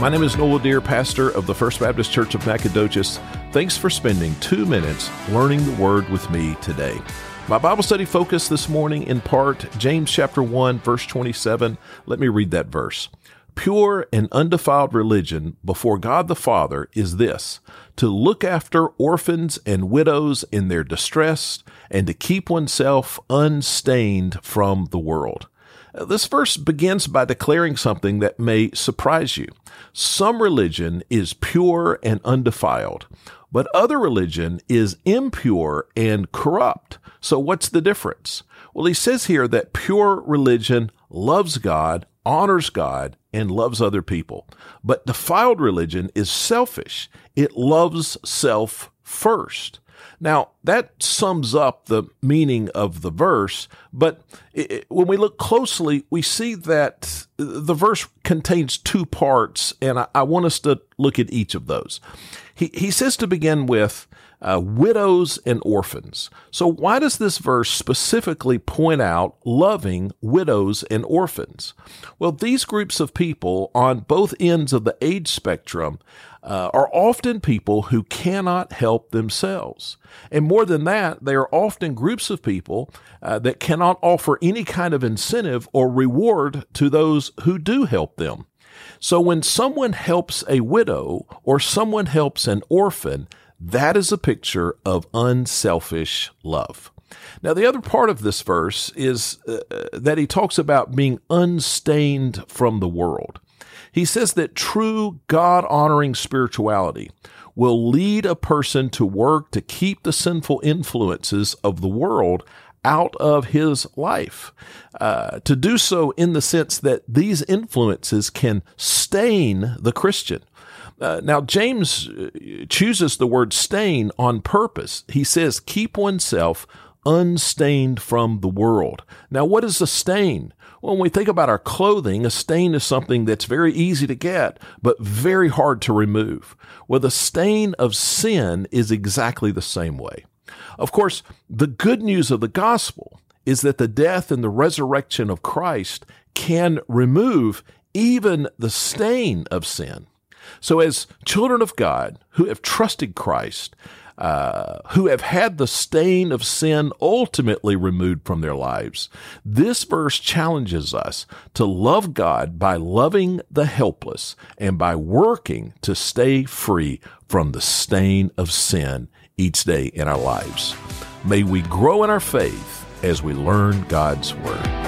My name is Noel Deer, pastor of the First Baptist Church of Nacogdoches. Thanks for spending two minutes learning the Word with me today. My Bible study focus this morning in part James chapter 1 verse 27. Let me read that verse. Pure and undefiled religion before God the Father is this, to look after orphans and widows in their distress and to keep oneself unstained from the world. This verse begins by declaring something that may surprise you. Some religion is pure and undefiled, but other religion is impure and corrupt. So what's the difference? Well, he says here that pure religion loves God, honors God, and loves other people. But defiled religion is selfish. It loves self first. Now, that sums up the meaning of the verse, but it, when we look closely, we see that the verse contains two parts, and I, I want us to look at each of those. He, says to begin with, uh, widows and orphans. So, why does this verse specifically point out loving widows and orphans? Well, these groups of people on both ends of the age spectrum uh, are often people who cannot help themselves. And more than that, they are often groups of people uh, that cannot offer any kind of incentive or reward to those who do help them. So when someone helps a widow or someone helps an orphan, that is a picture of unselfish love. Now, the other part of this verse is uh, that he talks about being unstained from the world. He says that true God honoring spirituality will lead a person to work to keep the sinful influences of the world out of his life. Uh, to do so in the sense that these influences can stain the Christian. Uh, now, James uh, chooses the word stain on purpose. He says, keep oneself unstained from the world. Now, what is a stain? Well, when we think about our clothing, a stain is something that's very easy to get, but very hard to remove. Well, the stain of sin is exactly the same way. Of course, the good news of the gospel is that the death and the resurrection of Christ can remove even the stain of sin. So, as children of God who have trusted Christ, uh, who have had the stain of sin ultimately removed from their lives. This verse challenges us to love God by loving the helpless and by working to stay free from the stain of sin each day in our lives. May we grow in our faith as we learn God's Word.